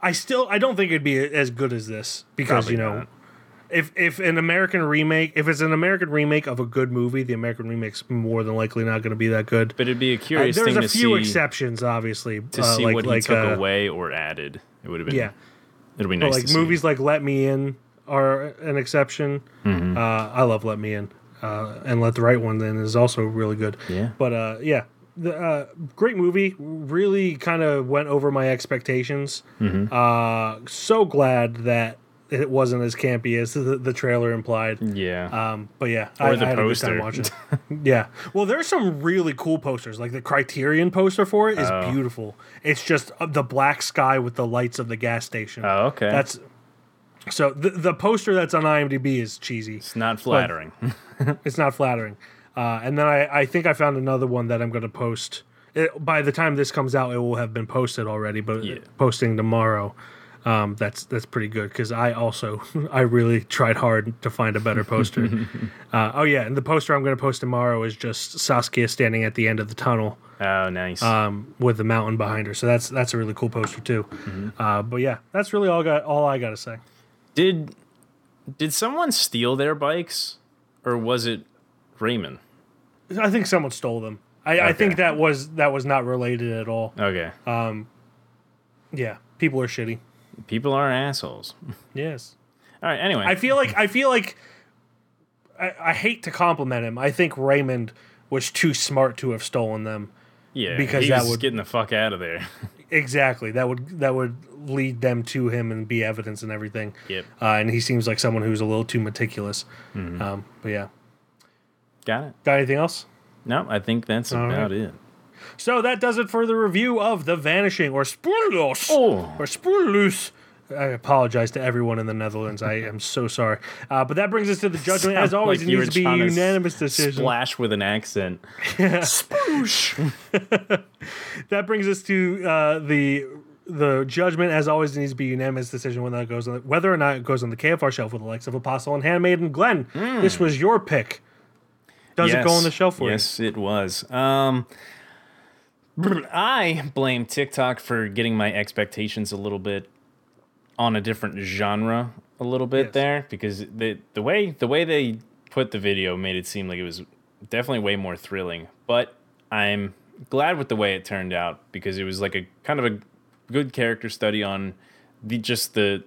I still I don't think it'd be as good as this because Probably you know not. if if an American remake if it's an American remake of a good movie, the American remake's more than likely not going to be that good. but it'd be a Uh, curious there's thing a to few see exceptions, obviously, to uh, see like, what he like, took uh, away or added it would have been Yeah, it'll be But nice like to see. movies like Let Me In are an exception. Mm-hmm. Uh, I love Let Me In, uh, and Let the Right One In is also really good. Yeah. But uh, yeah, the uh, great movie. Really kind of went over my expectations. Mm-hmm. Uh, so glad that it wasn't as campy as the, the trailer implied. yeah Um, but yeah, Or I, the I had a good time watching. yeah, well, there's some really cool posters. Like the Criterion poster for it is Oh. beautiful. It's just uh, the black sky with the lights of the gas station. oh okay That's so the the poster that's on IMDb is cheesy. it's not flattering It's not flattering. Uh, and then I, I think I found another one that I'm going to post. It, by the time this comes out, it will have been posted already, but Yeah. posting tomorrow. Um, that's that's pretty good because I also I really tried hard to find a better poster. uh, oh yeah, and the poster I'm going to post tomorrow is just Saskia standing at the end of the tunnel oh nice um, with the mountain behind her. So that's that's a really cool poster too. Mm-hmm. Uh, but yeah, that's really all got all I got to say. Did did someone steal their bikes, or was it Raymond? I think someone stole them. I, I think that was that was not related at all. Okay, Um, Yeah, people are shitty. people are assholes. Yes, All right. Anyway, I feel like I feel like I, I hate to compliment him. I think Raymond was too smart to have stolen them. yeah, because that was would- getting the fuck out of there. Exactly. That would that would lead them to him and be evidence and everything. Yep. Uh, and he seems like someone who's a little too meticulous. Mm-hmm. Um, but yeah. Got it. Got anything else? No, I think that's All about right. it. So that does it for the review of The Vanishing or Spoorloos. Oh. Or Spoorloos. I apologize to everyone in the Netherlands. I am so sorry. Uh, but that brings us to the judgment. As always, Like it needs to be a unanimous decision. Splash with an accent. Sploosh. That brings us to uh, the the judgment. As always, it needs to be a unanimous decision whether it goes on, whether or not it goes on the KFR shelf with the likes of Apostle and Handmaiden. Glen, this was your pick. Does it go on the shelf for you? yes, it was. Um, I blame TikTok for getting my expectations a little bit on a different genre a little bit Yes. there because the the way the way they put the video made it seem like it was definitely way more thrilling. But I'm glad with the way it turned out because it was like a kind of a good character study on the just the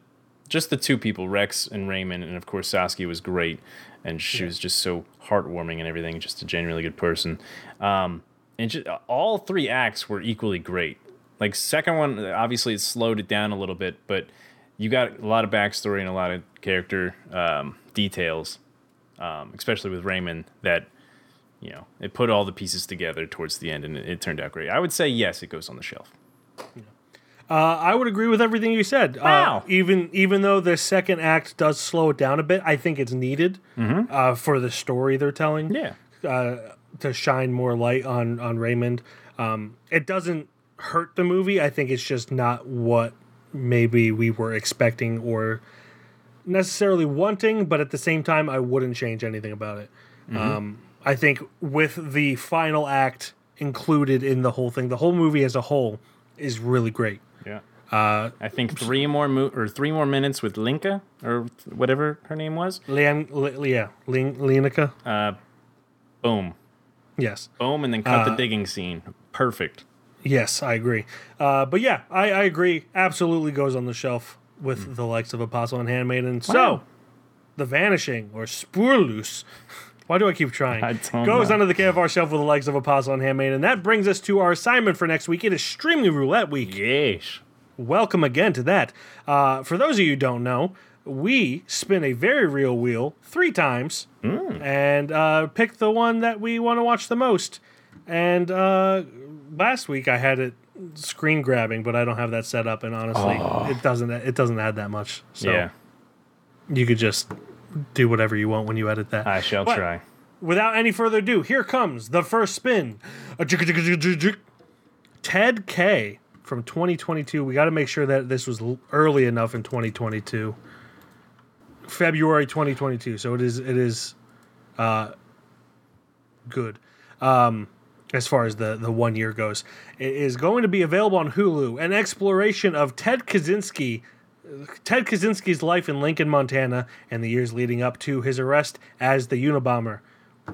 just the two people, Rex and Raymond, and of course Saskia was great, and she was just so heartwarming and everything, just a genuinely good person. Um, and just, all three acts were equally great. Like second one, obviously it slowed it down a little bit, but you got a lot of backstory and a lot of character um, details, um, especially with Raymond. That you know, it put all the pieces together towards the end, and it, it turned out great. I would say yes, it goes on the shelf. Uh, I would agree with everything you said. Wow. Uh, even even though the second act does slow it down a bit, I think it's needed uh, for the story they're telling. Yeah. uh, to shine more light on on Raymond. Um, it doesn't hurt the movie. I think it's just not what maybe we were expecting or necessarily wanting. But at the same time, I wouldn't change anything about it. Um, I think with the final act included in the whole thing, the whole movie as a whole is really great. Yeah. Uh, I think three more mo- or three more minutes with Linka or whatever her name was. Le, yeah, Lin. Uh, boom, Yes. boom, and then cut the Uh, digging scene. Perfect. Yes, I agree. Uh, but yeah, I, I agree. Absolutely goes on the shelf with the likes of Apostle and Handmaiden. So, The Vanishing or Spoorloos. Why do I keep trying? I don't Goes know. under the KFR shelf with the legs of a Apostle and Handmaiden. That brings us to our assignment for next week. It is Streaming Roulette Week. Yeesh. Welcome again to that. Uh, for those of you who don't know, we spin a very real wheel three times and uh, pick the one that we want to watch the most. And uh, last week I had it screen grabbing, but I don't have that set up, and honestly, it doesn't it doesn't add that much. So yeah, you could just do whatever you want when you edit that. I shall But try. Without any further ado, here comes the first spin. Ted K from 2022. We got to make sure that this was early enough in 2022. February 2022. So it is it is uh good. Um as far as the the one year goes. It is going to be available on Hulu. An exploration of Ted Kaczynski Ted Kaczynski's life in Lincoln, Montana, and the years leading up to his arrest as the Unabomber.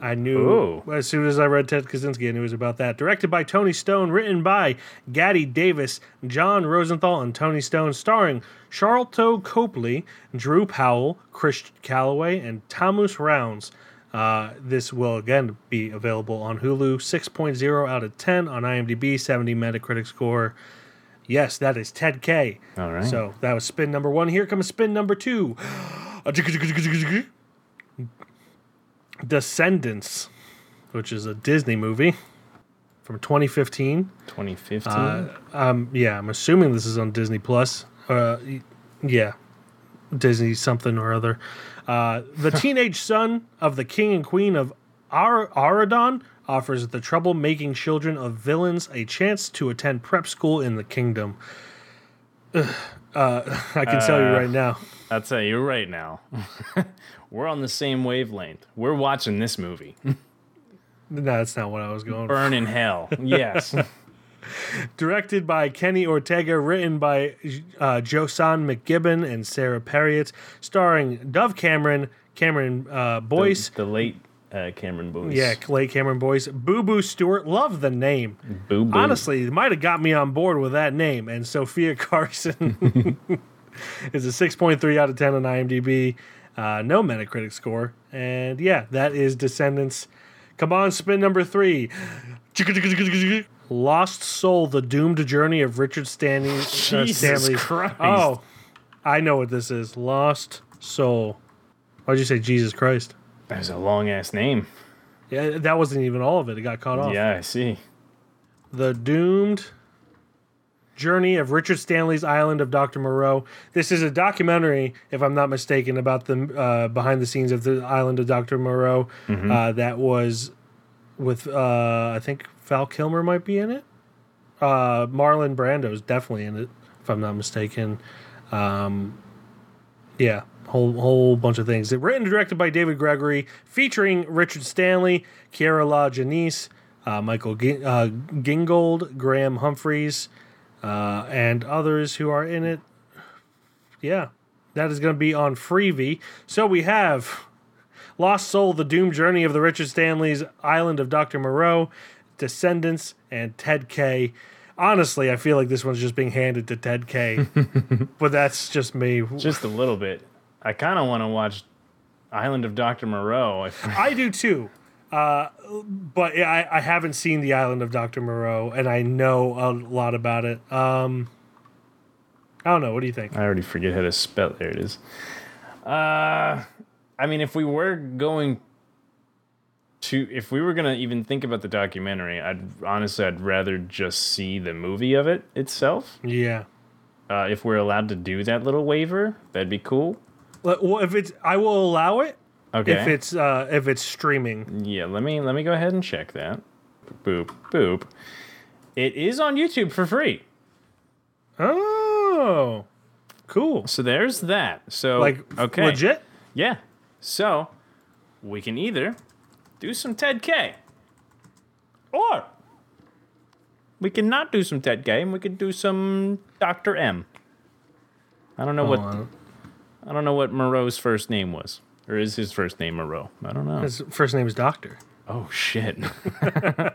I knew Ooh. as soon as I read Ted Kaczynski, I knew it was about that. Directed by Tony Stone, written by Gaddy Davis, John Rosenthal, and Tony Stone, starring Sharlto Copley, Drew Powell, Chris Calloway, and Thomas Rounds. Uh, this will again be available on Hulu. 6.0 out of 10 on IMDb, 70 Metacritic score. Yes, that is Ted K. All right. So that was spin number one. Here comes spin number two. Descendants, which is a Disney movie from 2015. 2015. Uh, um, yeah, I'm assuming this is on Disney Plus. Uh, yeah, Disney something or other. Uh, the teenage son of the king and queen of Ar- Auradon offers the troublemaking children of villains a chance to attend prep school in the kingdom. Uh, I can tell you right now. I'll tell you right now. We're on the same wavelength. We're watching this movie. No, that's not what I was going for. Burn in hell. Yes. Directed by Kenny Ortega, written by uh, Josann McGibbon and Sara Parriott, starring Dove Cameron, Cameron uh, Boyce, the, the late uh, Cameron Boyce. yeah, Clay Cameron Boyce, Boo Boo Stewart. Love the name. Boo boo. Honestly, it might have got me on board with that name. And Sofia Carson is a 6.3 out of 10 on IMDb. Uh, no Metacritic score. And yeah, that is Descendants. Come on, spin number three. Lost Soul, The Doomed Journey of Richard Stanley. uh, Jesus Stanley. Christ. Oh, I know what this is. Lost Soul. Why'd you say Jesus Christ? That was a long ass name. Yeah, that wasn't even all of it. It got cut off. Yeah, I see. The Doomed Journey of Richard Stanley's Island of Dr. Moreau. This is a documentary, if I'm not mistaken, about the uh, behind the scenes of the Island of Dr. Moreau. Uh, that was with, uh, I think Val Kilmer might be in it. Uh, Marlon is definitely in it, if I'm not mistaken. Um, yeah, whole whole bunch of things. Written and directed by David Gregory, featuring Richard Stanley, Kier-La Janisse, uh, Michael G- uh, Gingold, Graham Humphreys, uh, and others who are in it. Yeah, that is going to be on Freevee. So we have Lost Soul, The Doom Journey of the Richard Stanley's Island of Dr. Moreau, Descendants, and Ted K. Honestly, I feel like this one's just being handed to Ted K. but that's just me. Just a little bit. I kind of want to watch Island of Dr. Moreau. I do too. Uh, but I, I haven't seen the Island of Dr. Moreau, and I know a lot about it. Um, I don't know. What do you think? I already forget how to spell. There it is. Uh, I mean, if we were going to, if we were gonna even think about the documentary, I'd honestly, I'd rather just see the movie of it itself. Yeah. Uh, if we're allowed to do that little waiver, that'd be cool. Well, well, if it's, I will allow it Okay. if it's uh, if it's streaming. yeah, let me let me go ahead and check that. Boop boop. It is on YouTube for free. Oh, cool. So there's that. So Like okay, legit. Yeah. So we can either do some Ted K, or we can not do some Ted K, and we could do some Doctor M. I don't know what Oh, I don't know what Moreau's first name was, or is his first name Moreau? I don't know. His first name is Doctor. Oh shit.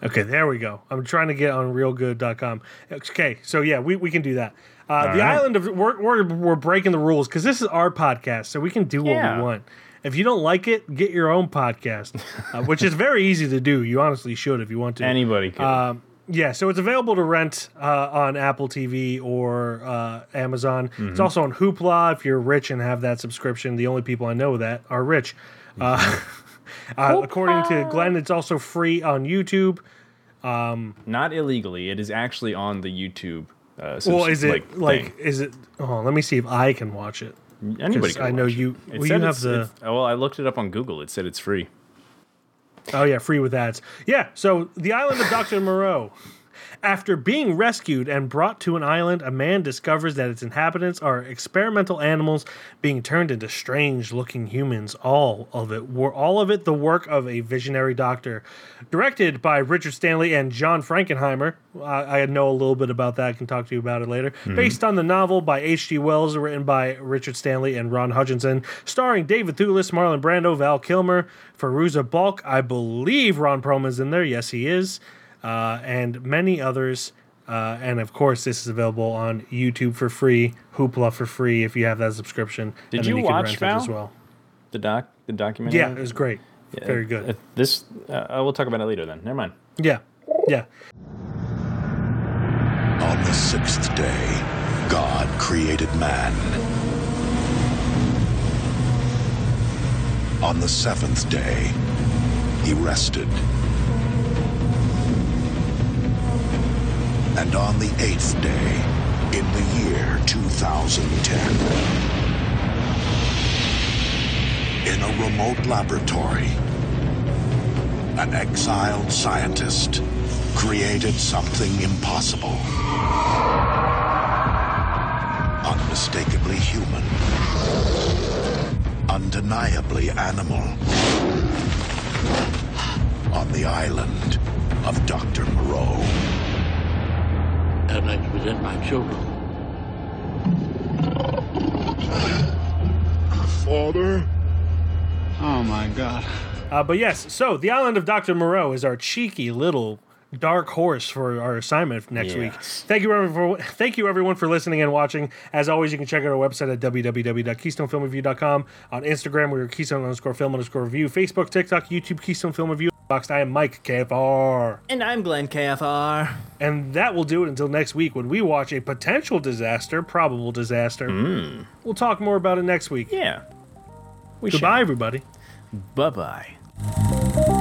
Okay, there we go. I'm trying to get on reelgood.com. Okay, so yeah, we, we can do that. Uh, the right. island of we're, we're, we're breaking the rules because this is our podcast, so we can do what Yeah. we want. If you don't like it, get your own podcast, uh, which is very easy to do. You honestly should if you want to. Anybody could. Um, yeah, so it's available to rent uh, on Apple TV or uh, Amazon. It's also on Hoopla if you're rich and have that subscription. The only people I know that are rich. Uh, uh, according to Glen, it's also free on YouTube. not illegally. It is actually on the YouTube. Uh, Well, is it like, thing. is it? Oh, let me see if I can watch it. anybody? 'cause Can I know watch you- It well, you have it's- the- it's- oh, well, I looked it up on Google. It said it's free. Oh yeah, free with ads. Yeah, so the island of Dr. Moreau. After being rescued and brought to an island, a man discovers that its inhabitants are experimental animals being turned into strange-looking humans. All of it were all of it the work of a visionary doctor. Directed by Richard Stanley and John Frankenheimer. I, I know a little bit about that. I can talk to you about it later. Mm-hmm. Based on the novel by H.G. Wells, written by Richard Stanley and Ron Hutchinson, starring David Thewlis, Marlon Brando, Val Kilmer, Fairuza Balk. I believe Ron Perlman's in there. Yes, he is. Uh, and many others. Uh, and of course, this is available on YouTube for free, Hoopla for free if you have that subscription. Did and then you can watch, rent it Val? as well? The doc, the documentary. Yeah, it was great. Very Uh, good. this, uh, we'll talk about it later. Then, never mind. Yeah, yeah. On the sixth day, God created man. On the seventh day, he rested. And on the eighth day, in the year 2010, in a remote laboratory, an exiled scientist created something impossible. Unmistakably human. Undeniably animal. On the island of Dr. Moreau. I'd like to present my children. Father? Oh my God. Uh, but yes, so the island of Dr. Moreau is our cheeky little dark horse for our assignment next week. Thank you everyone for thank you everyone for listening and watching. As always, you can check out our website at www.keystonefilmreview.com. On Instagram, we are Keystone underscore film underscore review. Facebook, TikTok, YouTube, Keystone Film Review. Boxed. I am Mike KFR. And I'm Glen KFR. And that will do it until next week when we watch a potential disaster, probable disaster. Hmm. We'll talk more about it next week. Yeah. We Goodbye, everybody. Bye bye.